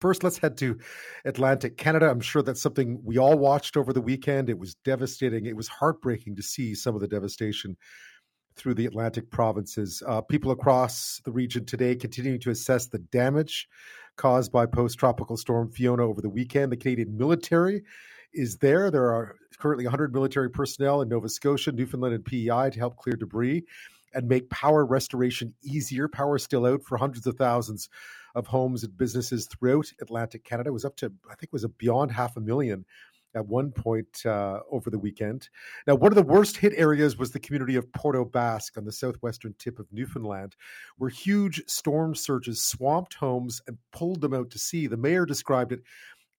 First, let's head to Atlantic Canada. I'm sure that's something we all watched over the weekend. It was devastating. It was heartbreaking to see some of the devastation through the Atlantic provinces. Uh, people across the region today continuing to assess the damage caused by post tropical storm Fiona over the weekend. The Canadian military is there. There are currently 100 military personnel in Nova Scotia, Newfoundland, and PEI to help clear debris and make power restoration easier. Power still out for hundreds of thousands of homes and businesses throughout Atlantic Canada. It was up to, I think, it was a beyond half a million at one point uh, over the weekend. Now, one of the worst hit areas was the community of Port aux Basques on the southwestern tip of Newfoundland, where huge storm surges swamped homes and pulled them out to sea. The mayor described it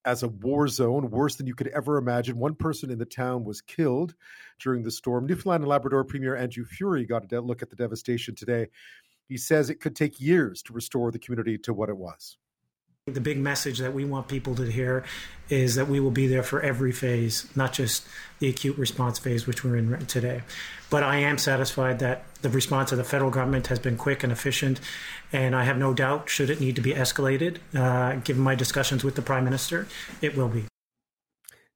as a war zone, worse than you could ever imagine. One person in the town was killed during the storm. Newfoundland and Labrador Premier Andrew Furey got a look at the devastation today he says it could take years to restore the community to what it was. The big message that we want people to hear is that we will be there for every phase, not just the acute response phase, which we're in today. But I am satisfied that the response of the federal government has been quick and efficient, and I have no doubt, should it need to be escalated, uh, given my discussions with the Prime Minister, it will be.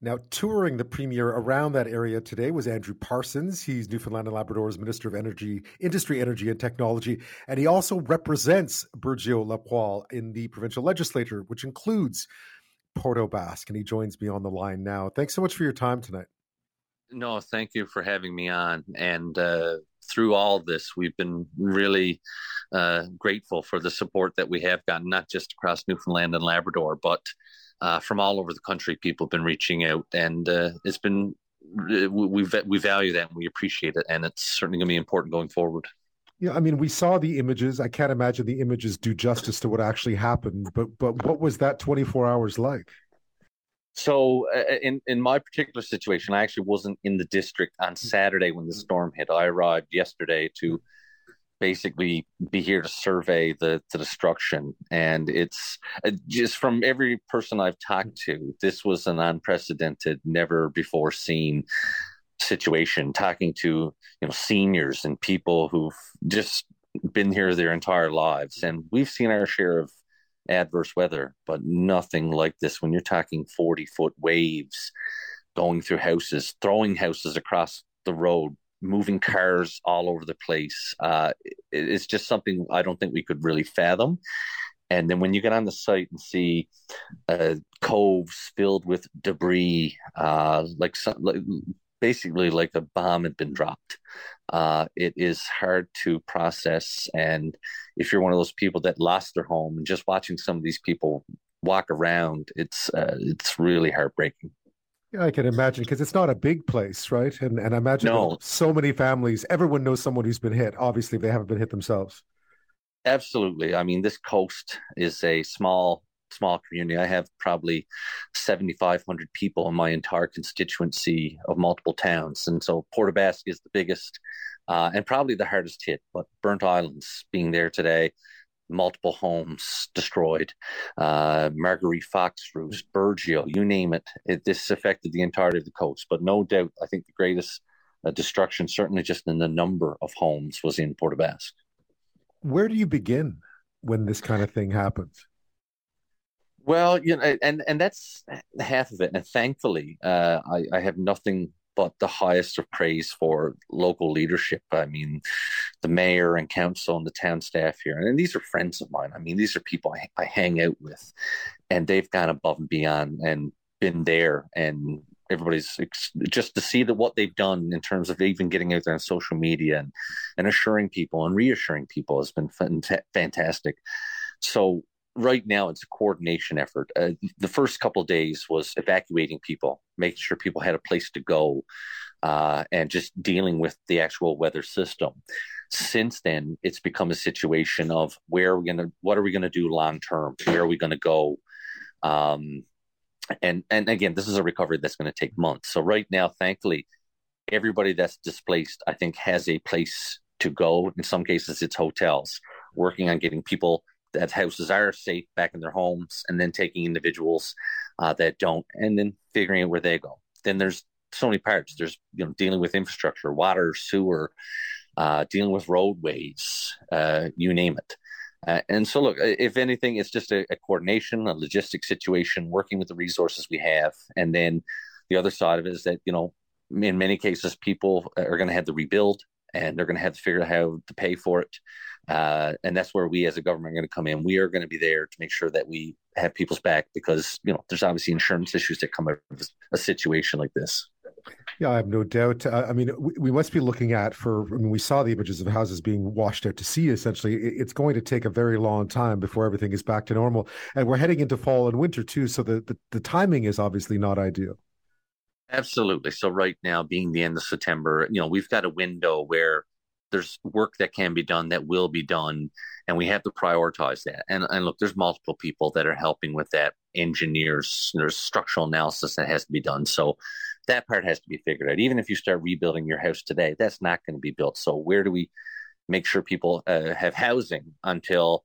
Now, touring the premier around that area today was Andrew Parsons. He's Newfoundland and Labrador's Minister of Energy, Industry, Energy, and Technology, and he also represents Burgeo-La Poile in the provincial legislature, which includes Port aux Basques. And he joins me on the line now. Thanks so much for your time tonight. No, thank you for having me on. And uh, through all this, we've been really uh, grateful for the support that we have gotten, not just across Newfoundland and Labrador, but uh, from all over the country. People have been reaching out, and uh, it's been we we value that and we appreciate it, and it's certainly going to be important going forward. Yeah, I mean, we saw the images. I can't imagine the images do justice to what actually happened. But but what was that twenty four hours like? So, uh, in in my particular situation, I actually wasn't in the district on Saturday when the storm hit. I arrived yesterday to basically be here to survey the, the destruction. And it's uh, just from every person I've talked to, this was an unprecedented, never before seen situation. Talking to you know seniors and people who've just been here their entire lives, and we've seen our share of adverse weather, but nothing like this. When you're talking 40 foot waves going through houses, throwing houses across the road, moving cars all over the place. Uh, it, it's just something I don't think we could really fathom. And then when you get on the site and see uh, coves filled with debris, uh, like, some, like basically like a bomb had been dropped, uh, it is hard to process. And if you're one of those people that lost their home and just watching some of these people walk around, it's uh, it's really heartbreaking. I can imagine because it's not a big place, right? And and I imagine no. so many families. Everyone knows someone who's been hit. Obviously, they haven't been hit themselves. Absolutely. I mean, this coast is a small small community. I have probably seventy five hundred people in my entire constituency of multiple towns, and so Port aux Basques is the biggest uh, and probably the hardest hit. But Burnt Islands being there today multiple homes destroyed, uh, Margaree Fox Roost, Burgeo, you name it. it. This affected the entirety of the coast, but no doubt, I think the greatest uh, destruction, certainly just in the number of homes, was in Port aux Where do you begin when this kind of thing happens? Well, you know, and and that's half of it. And thankfully, uh, I, I have nothing but the highest of praise for local leadership. I mean, the mayor and council and the town staff here, and these are friends of mine. I mean, these are people I, I hang out with, and they've gone above and beyond and been there and everybody's just to see that what they've done in terms of even getting out there on social media and, and assuring people and reassuring people has been fantastic. So right now it's a coordination effort. Uh, the first couple days was evacuating people, making sure people had a place to go, uh, and just dealing with the actual weather system. Since then, it's become a situation of where are we going to, what are we going to do long term? Where are we going to go? Um, and and again, this is a recovery that's going to take months. So right now, thankfully, everybody that's displaced, I think, has a place to go. In some cases, it's hotels working on getting people that houses are safe back in their homes, and then taking individuals uh, that don't, and then figuring out where they go. Then there's so many parts. There's you know dealing with infrastructure, water, sewer, uh, dealing with roadways, uh, you name it. Uh, and so, look, if anything, it's just a, a coordination, a logistic situation, working with the resources we have, and then the other side of it is that you know, in many cases, people are going to have to rebuild, and they're going to have to figure out how to pay for it. Uh, and that's where we as a government are going to come in. We are going to be there to make sure that we have people's back because you know there's obviously insurance issues that come out of a situation like this. Yeah, I have no doubt. Uh, I mean, we, we, must be looking at for. I mean, we saw the images of houses being washed out to sea. Essentially, it's going to take a very long time before everything is back to normal, and we're heading into fall and winter too. So the the, the timing is obviously not ideal. Absolutely. So right now, being the end of September, you know, we've got a window where there's work that can be done that will be done and we have to prioritize that. And, and look there's multiple people that are helping with that engineers there's structural analysis that has to be done. So that part has to be figured out. Even if you start rebuilding your house today that's not going to be built. So where do we make sure people uh, have housing until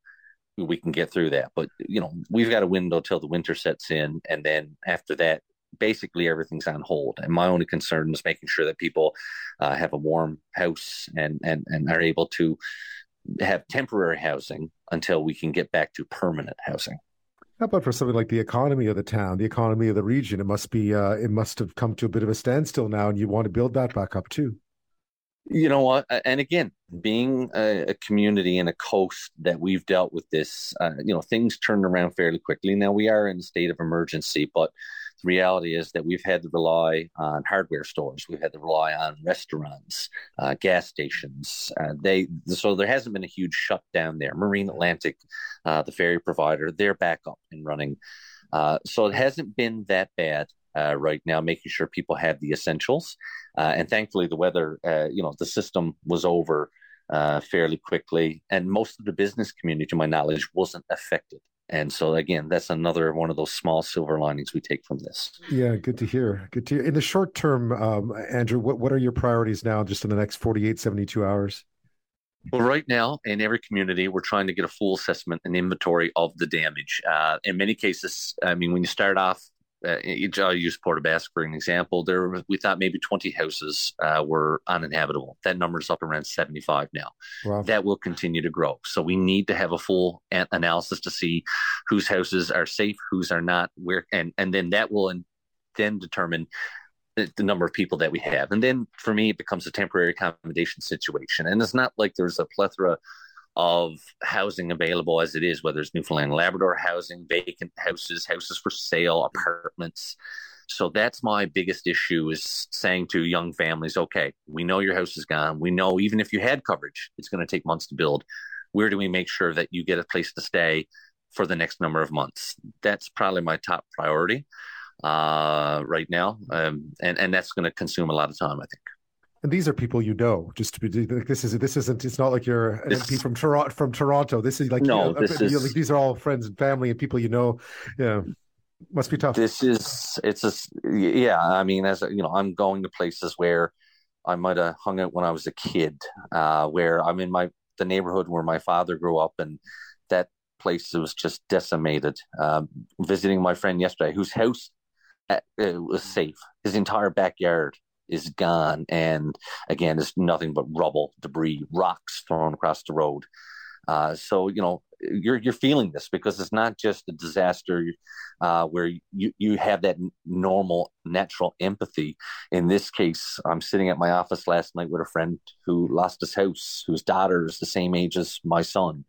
we can get through that? But you know we've got a window till the winter sets in and then after that basically everything's on hold. And my only concern is making sure that people uh, have a warm house and, and, and are able to have temporary housing until we can get back to permanent housing. How about for something like the economy of the town, the economy of the region? It must be, uh, it must have come to a bit of a standstill now, and you want to build that back up too. You know what? And again, being a, a community and a coast that we've dealt with this, uh, you know, things turned around fairly quickly. Now we are in a state of emergency, but the reality is that we've had to rely on hardware stores, we've had to rely on restaurants, uh, gas stations. Uh, they so there hasn't been a huge shutdown there. Marine Atlantic, uh, the ferry provider, they're back up and running. Uh, so it hasn't been that bad. Uh, right now, making sure people have the essentials, uh, and thankfully the weather, you know, the system was over fairly quickly, and most of the business community, to my knowledge, wasn't affected. And so again, that's another one of those small silver linings we take from this. Yeah, good to hear. Good to hear. In the short term, um, Andrew, what, what are your priorities now just in the next 48, 72 hours? Well, right now, in every community, we're trying to get a full assessment and inventory of the damage. Uh, in many cases, I mean, when you start off uh, I'll use Port aux Basques for an example. There, we thought maybe 20 houses uh, were uninhabitable. That number is up around 75 now. Wow. That will continue to grow. So we need to have a full an- analysis to see whose houses are safe, whose are not, where, and and then that will in, then determine the, the number of people that we have. And then for me, it becomes a temporary accommodation situation. And it's not like there's a plethora of housing available as it is, whether it's Newfoundland Labrador housing, vacant houses, houses for sale, apartments. So that's my biggest issue is saying to young families, okay, we know your house is gone. We know even if you had coverage, it's going to take months to build. Where do we make sure that you get a place to stay for the next number of months? That's probably my top priority uh, right now. Um, and, and that's going to consume a lot of time, I think and these are people you know. Just to be like, this is this isn't. It's not like you're an this, MP from Toronto. From Toronto, this is like no. You know, this is, like, these are all friends and family and people you know. Yeah, must be tough. This is it's a yeah. I mean, as you know, I'm going to places where I might have hung out when I was a kid. Uh, where I'm in my the neighborhood where my father grew up, and that place was just decimated. Um, visiting my friend yesterday, whose house uh, was safe. His entire backyard is gone, and again, it's nothing but rubble, debris, rocks thrown across the road. Uh, so you know you're you're feeling this because it's not just a disaster uh, where you you have that normal natural empathy. In this case, I'm sitting at my office last night with a friend who lost his house, whose daughter is the same age as my son,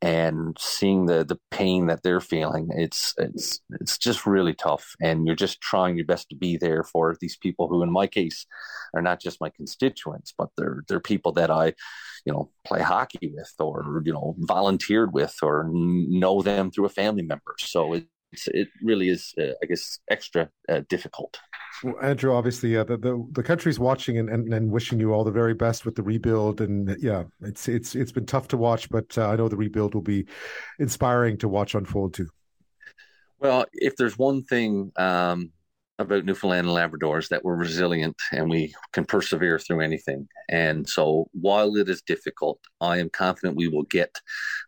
and seeing the the pain that they're feeling it's it's it's just really tough. And you're just trying your best to be there for these people who in my case are not just my constituents but they're they're people that I you know play hockey with or you know volunteered with or know them through a family member. So it it really is uh, I guess extra uh, difficult well, Andrew, obviously, uh, the, the the country's watching and, and, and wishing you all the very best with the rebuild. And yeah, it's it's it's been tough to watch, but uh, I know the rebuild will be inspiring to watch unfold too. Well, if there's one thing um, about Newfoundland and Labrador is that we're resilient and we can persevere through anything. And so, while it is difficult, I am confident we will get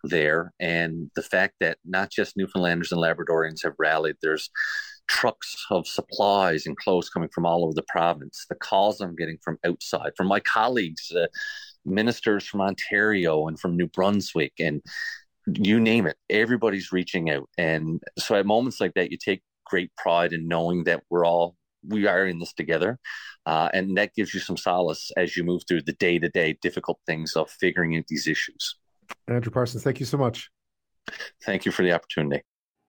there. And the fact that not just Newfoundlanders and Labradorians have rallied, there's trucks of supplies and clothes coming from all over the province. The calls I'm getting from outside, from my colleagues, uh, ministers from Ontario and from New Brunswick, and you name it, everybody's reaching out. And so at moments like that, you take great pride in knowing that we're all we are in this together. Uh, and that gives you some solace as you move through the day to day difficult things of figuring out these issues. Andrew Parsons, thank you so much. Thank you for the opportunity.